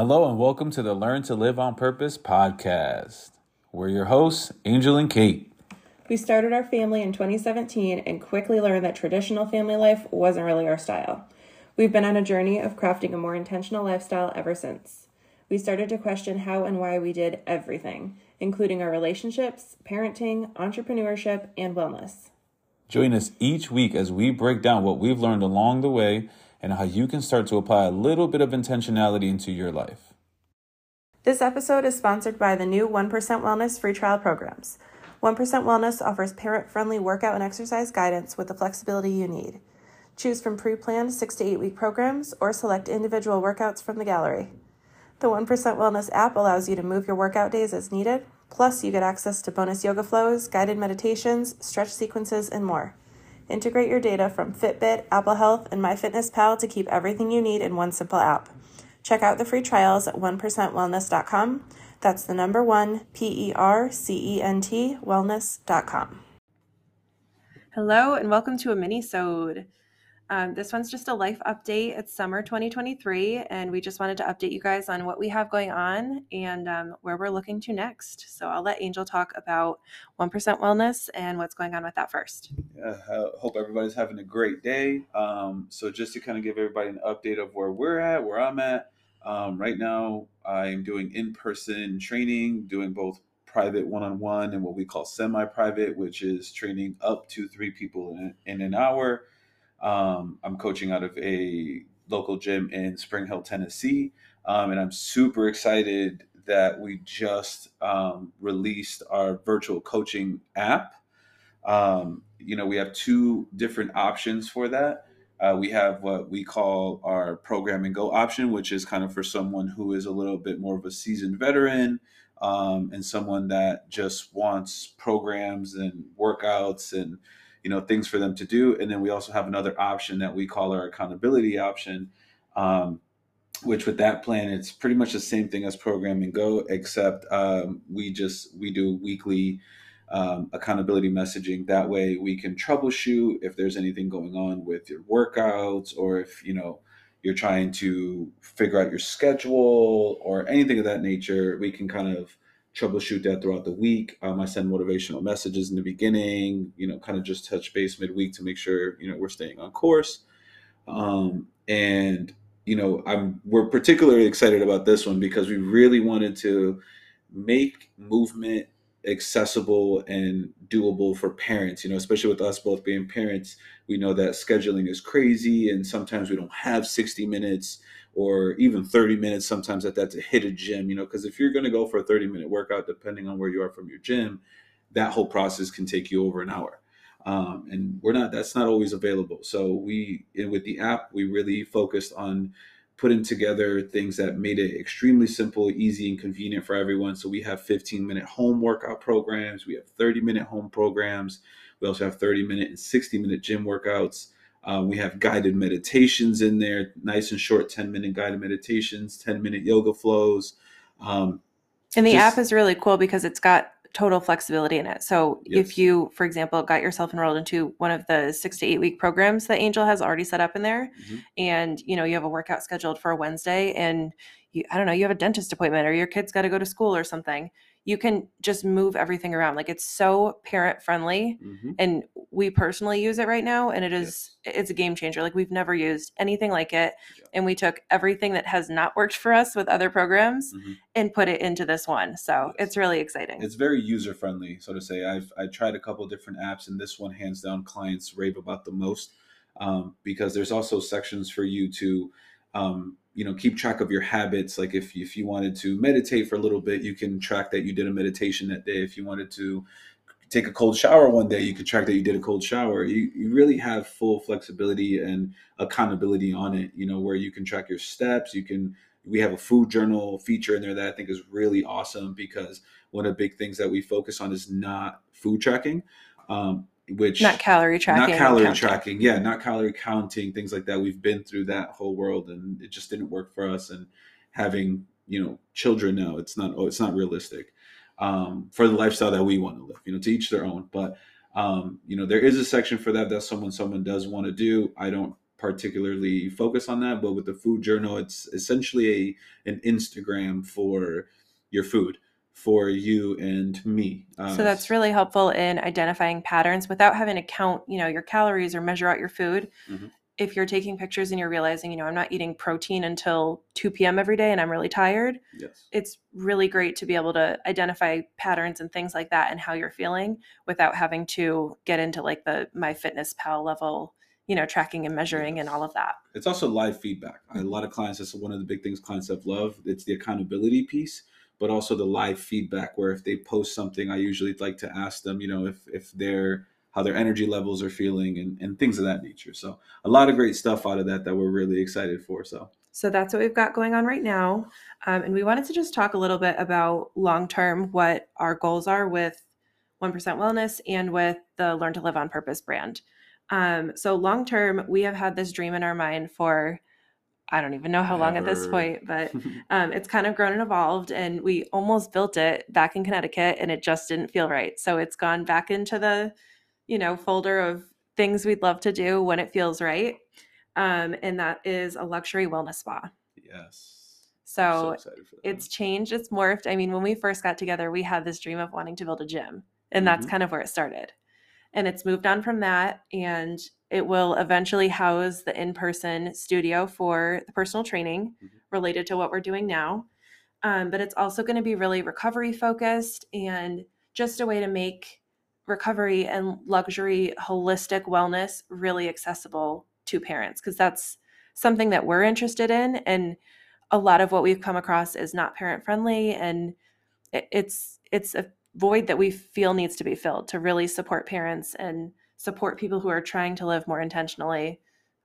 Hello, and welcome to the Learn to Live on Purpose podcast. We're your hosts, Angel and Kate. We started our family in 2017 and quickly learned that traditional family life wasn't really our style. We've been on a journey of crafting a more intentional lifestyle ever since. We started to question how and why we did everything, including our relationships, parenting, entrepreneurship, and wellness. Join us each week as we break down what we've learned along the way and how you can start to apply a little bit of intentionality into your life. This episode is sponsored by the new 1% Wellness free trial programs. 1% Wellness offers parent friendly workout and exercise guidance with the flexibility you need. Choose from pre planned six to eight week programs or select individual workouts from the gallery. The 1% Wellness app allows you to move your workout days as needed, plus, you get access to bonus yoga flows, guided meditations, stretch sequences, and more. Integrate your data from Fitbit, Apple Health, and MyFitnessPal to keep everything you need in one simple app. Check out the free trials at 1percentwellness.com. That's the number one, P E R C E N T, wellness.com. Hello, and welcome to a mini-sode. Um, this one's just a life update. It's summer 2023, and we just wanted to update you guys on what we have going on and um, where we're looking to next. So I'll let Angel talk about 1% Wellness and what's going on with that first. Yeah, I hope everybody's having a great day. Um, so, just to kind of give everybody an update of where we're at, where I'm at, um, right now I'm doing in person training, doing both private one on one and what we call semi private, which is training up to three people in, in an hour. Um, I'm coaching out of a local gym in Spring Hill, Tennessee, um, and I'm super excited that we just um, released our virtual coaching app. Um, you know, we have two different options for that. Uh, we have what we call our program and go option, which is kind of for someone who is a little bit more of a seasoned veteran um, and someone that just wants programs and workouts and you know things for them to do. And then we also have another option that we call our accountability option um, which with that plan it's pretty much the same thing as program and go except um, we just we do weekly um, accountability messaging. That way we can troubleshoot if there's anything going on with your workouts or if you know you're trying to figure out your schedule or anything of that nature. We can kind of troubleshoot that throughout the week. Um, I send motivational messages in the beginning, you know, kind of just touch base midweek to make sure, you know, we're staying on course. Um, and, you know, I'm we're particularly excited about this one because we really wanted to make movement accessible and doable for parents you know especially with us both being parents we know that scheduling is crazy and sometimes we don't have 60 minutes or even 30 minutes sometimes at that to hit a gym you know because if you're going to go for a 30 minute workout depending on where you are from your gym that whole process can take you over an hour um, and we're not that's not always available so we with the app we really focused on putting together things that made it extremely simple, easy, and convenient for everyone. So we have 15 minute home workout programs, we have 30 minute home programs, we also have 30 minute and 60 minute gym workouts. Um, we have guided meditations in there, nice and short 10 minute guided meditations, 10 minute yoga flows. Um, and the just, app is really cool because it's got total flexibility in it. So yes. if you, for example, got yourself enrolled into one of the six to eight week programs that Angel has already set up in there, mm-hmm. and you know you have a workout scheduled for a Wednesday, and you, I don't know, you have a dentist appointment, or your kid's got to go to school or something, you can just move everything around. Like it's so parent friendly mm-hmm. and we personally use it right now and it is yes. it's a game changer. Like we've never used anything like it yeah. and we took everything that has not worked for us with other programs mm-hmm. and put it into this one. So yes. it's really exciting. It's very user friendly, so to say. I've I tried a couple different apps and this one hands down clients rave about the most um, because there's also sections for you to um, you know keep track of your habits. Like if, if you wanted to meditate for a little bit you can track that you did a meditation that day. If you wanted to take a cold shower one day you can track that you did a cold shower. You, you really have full flexibility and accountability on it you know where you can track your steps. You can we have a food journal feature in there that i think is really awesome because one of the big things that we focus on is not food tracking. Um, which not calorie tracking not calorie tracking yeah not calorie counting things like that. We've been through that whole world and it just didn't work for us and having you know children now it's not oh, it's not realistic um, for the lifestyle that we want to live you know to each their own but um, you know there is a section for that that someone someone does want to do. I don't particularly focus on that, but with the food journal, it's essentially a an Instagram for your food for you and me. Uh, so that's really helpful in identifying patterns without having to count, you know, your calories or measure out your food. Mm-hmm. If you're taking pictures and you're realizing, you know, I'm not eating protein until 2 p.m. every day and I'm really tired, yes. it's really great to be able to identify patterns and things like that and how you're feeling without having to get into like the MyFitnessPal level you know tracking and measuring yes. and all of that it's also live feedback a lot of clients that's one of the big things clients have loved it's the accountability piece but also the live feedback where if they post something i usually like to ask them you know if if they're how their energy levels are feeling and, and things of that nature. So a lot of great stuff out of that that we're really excited for so. So that's what we've got going on right now. Um, and we wanted to just talk a little bit about long term what our goals are with 1% wellness and with the learn to live on purpose brand. Um, so long term, we have had this dream in our mind for I don't even know how long at this point, but um, it's kind of grown and evolved. And we almost built it back in Connecticut, and it just didn't feel right. So it's gone back into the, you know, folder of things we'd love to do when it feels right. Um, and that is a luxury wellness spa. Yes. So, so it's changed, it's morphed. I mean, when we first got together, we had this dream of wanting to build a gym, and mm-hmm. that's kind of where it started and it's moved on from that and it will eventually house the in-person studio for the personal training mm-hmm. related to what we're doing now um, but it's also going to be really recovery focused and just a way to make recovery and luxury holistic wellness really accessible to parents because that's something that we're interested in and a lot of what we've come across is not parent friendly and it's it's a void that we feel needs to be filled to really support parents and support people who are trying to live more intentionally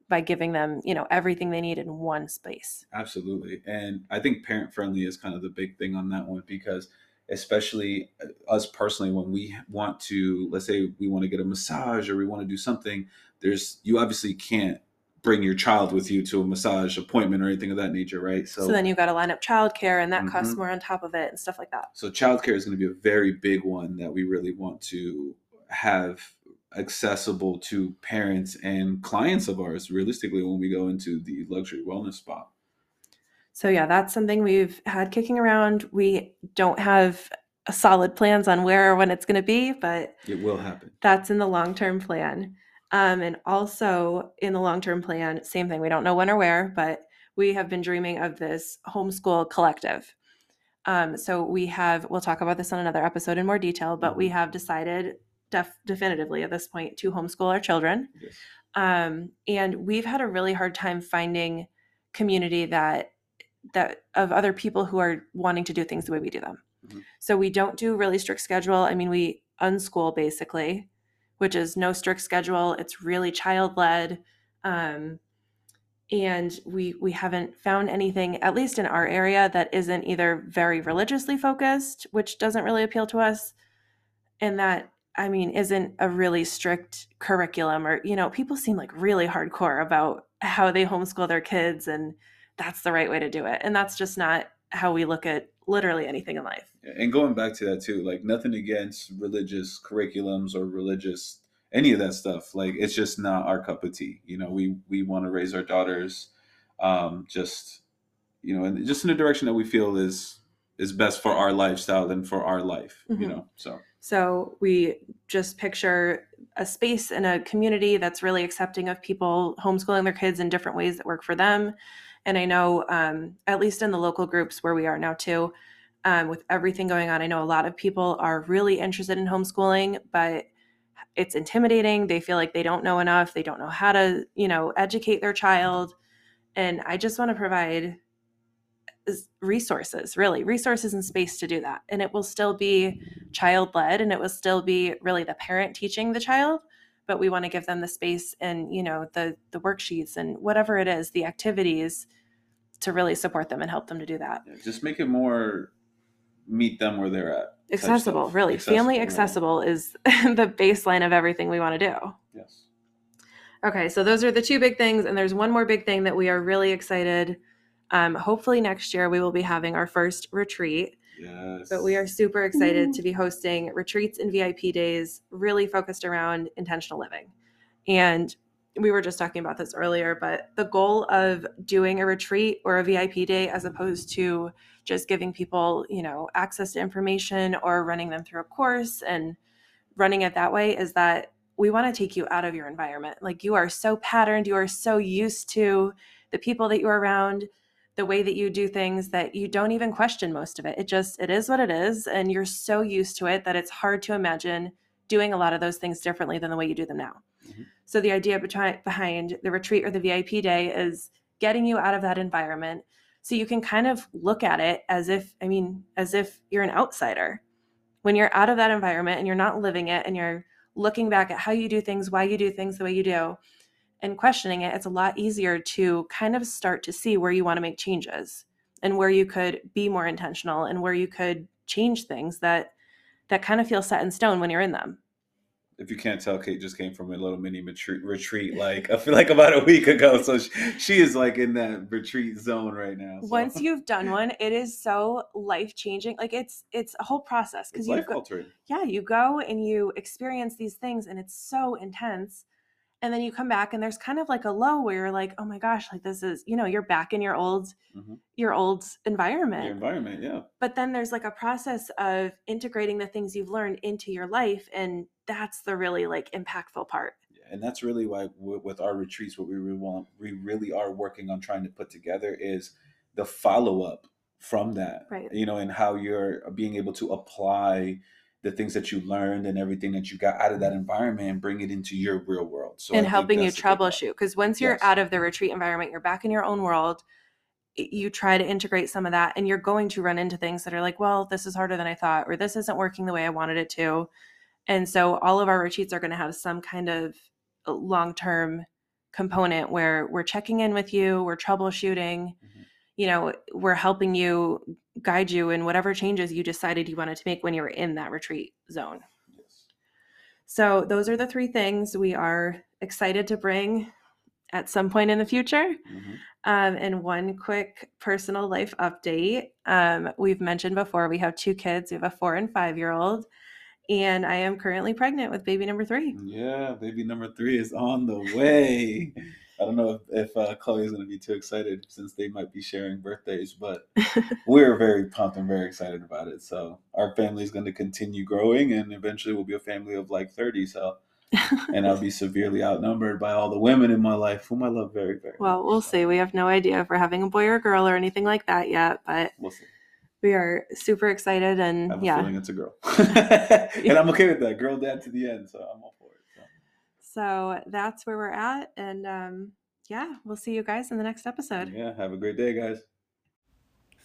by giving them you know everything they need in one space. Absolutely. And i think parent friendly is kind of the big thing on that one because especially uh, us personally when we want to let's say we want to get a massage or we want to do something there's you obviously can't bring your child with you to a massage appointment or anything of that nature, right? So, so then you've got to line up childcare and that mm-hmm. costs more on top of it and stuff like that. So childcare is going to be a very big one that we really want to have accessible to parents and clients of ours realistically when we go into the luxury wellness spa. So yeah, that's something we've had kicking around. We don't have solid plans on where or when it's going to be, but it will happen. That's in the long-term plan. Um, and also in the long term plan, same thing. We don't know when or where, but we have been dreaming of this homeschool collective. Um, so we have, we'll talk about this on another episode in more detail, but we mm-hmm. have decided def- definitively at this point to homeschool our children. Yes. Um, and we've had a really hard time finding community that that of other people who are wanting to do things the way we do them. Mm-hmm. So we don't do really strict schedule. I mean, we unschool basically which is no strict schedule. It's really child led. Um, and we we haven't found anything at least in our area that isn't either very religiously focused which doesn't really appeal to us and that i mean isn't a really strict curriculum or you know people seem like really hardcore about how they homeschool their kids and that's the right way to do it and that's just not how we look at literally anything in life. And going back to that too, like nothing against religious curriculums or religious any of that stuff. Like it's just not our cup of tea. You know, we we want to raise our daughters um just you know, and just in a direction that we feel is is best for our lifestyle and for our life, mm-hmm. you know. So so we just picture a space and a community that's really accepting of people homeschooling their kids in different ways that work for them and I know, um, at least in the local groups where we are now too, um, with everything going on, I know a lot of people are really interested in homeschooling, but it's intimidating. They feel like they don't know enough. They don't know how to, you know, educate their child. And I just want to provide resources, really, resources and space to do that. And it will still be child led and it will still be really the parent teaching the child but we want to give them the space and you know the the worksheets and whatever it is the activities to really support them and help them to do that. Yeah, just make it more meet them where they're at accessible really. Accessible, family accessible is the baseline of everything we want to do. Yes. Okay so those are the two big things and there's one more big thing that we are really excited um, hopefully next year we will be having our first retreat Yes. But we are super excited to be hosting retreats and VIP days really focused around intentional living. And we were just talking about this earlier, but the goal of doing a retreat or a VIP day as opposed to just giving people, you know, access to information or running them through a course and running it that way is that we want to take you out of your environment. Like you are so patterned, you are so used to the people that you're around, the way that you do things that you don't even question most of it. It just it is what it is and you're so used to it that it's hard to imagine doing a lot of those things differently than the way you do them now. Mm-hmm. So the idea behind the retreat or the VIP day is getting you out of that environment so you can kind of look at it as if I mean as if you're an outsider. When you're out of that environment and you're not living it and you're looking back at how you do things, why you do things the way you do, and questioning it, it's a lot easier to kind of start to see where you want to make changes and where you could be more intentional and where you could change things that that kind of feel set in stone when you're in them if you can't tell, Kate just came from a little mini retreat, like I feel like about a week ago. So she, she is like in that retreat zone right now. So. Once you've done one, it is so life changing. Like it's it's a whole process because you life go. Yeah, you go and you experience these things, and it's so intense and then you come back and there's kind of like a low where you're like oh my gosh like this is you know you're back in your old mm-hmm. your old environment your environment. yeah. But then there's like a process of integrating the things you've learned into your life and that's the really like impactful part. Yeah, and that's really why with our retreats what we really want we really are working on trying to put together is the follow-up from that right. you know and how you're being able to apply the things that you learned and everything that you got out of that environment and bring it into your real world. So and helping you troubleshoot because once you're yes. out of the retreat environment, you're back in your own world. You try to integrate some of that, and you're going to run into things that are like, well, this is harder than I thought, or this isn't working the way I wanted it to. And so, all of our retreats are going to have some kind of uh, long term component where we're checking in with you, we're troubleshooting. Mm-hmm you know, we're helping you guide you in whatever changes you decided you wanted to make when you were in that retreat zone. Yes. So, those are the three things we are excited to bring at some point in the future. Mm-hmm. Um, and one quick personal life update. Um, we've mentioned before we have two kids, we have a four and five year old. And I am currently pregnant with baby number three. Yeah, baby number three is on the way. I don't know if, if uh, Chloe is going to be too excited since they might be sharing birthdays, but we're very pumped and very excited about it. So our family is going to continue growing, and eventually we'll be a family of like thirty. So, and I'll be severely outnumbered by all the women in my life, whom I love very, very. Well, much. we'll see. We have no idea if we're having a boy or a girl or anything like that yet, but we'll see. We are super excited, and I have yeah, feeling it's a girl, and I'm okay with that. Girl dad to the end, so I'm all for it. So that's where we're at. And um, yeah, we'll see you guys in the next episode. Yeah, have a great day, guys.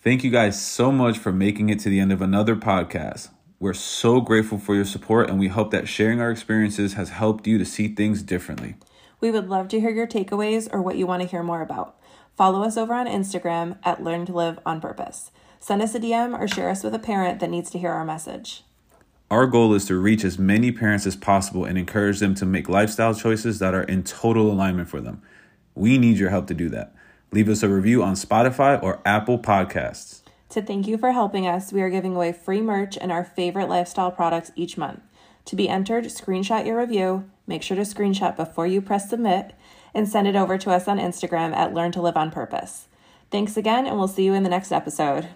Thank you guys so much for making it to the end of another podcast. We're so grateful for your support, and we hope that sharing our experiences has helped you to see things differently. We would love to hear your takeaways or what you want to hear more about. Follow us over on Instagram at Learn to Live on Purpose. Send us a DM or share us with a parent that needs to hear our message. Our goal is to reach as many parents as possible and encourage them to make lifestyle choices that are in total alignment for them. We need your help to do that. Leave us a review on Spotify or Apple Podcasts. To thank you for helping us, we are giving away free merch and our favorite lifestyle products each month. To be entered, screenshot your review, make sure to screenshot before you press submit, and send it over to us on Instagram at Learn to Live on Purpose. Thanks again, and we'll see you in the next episode.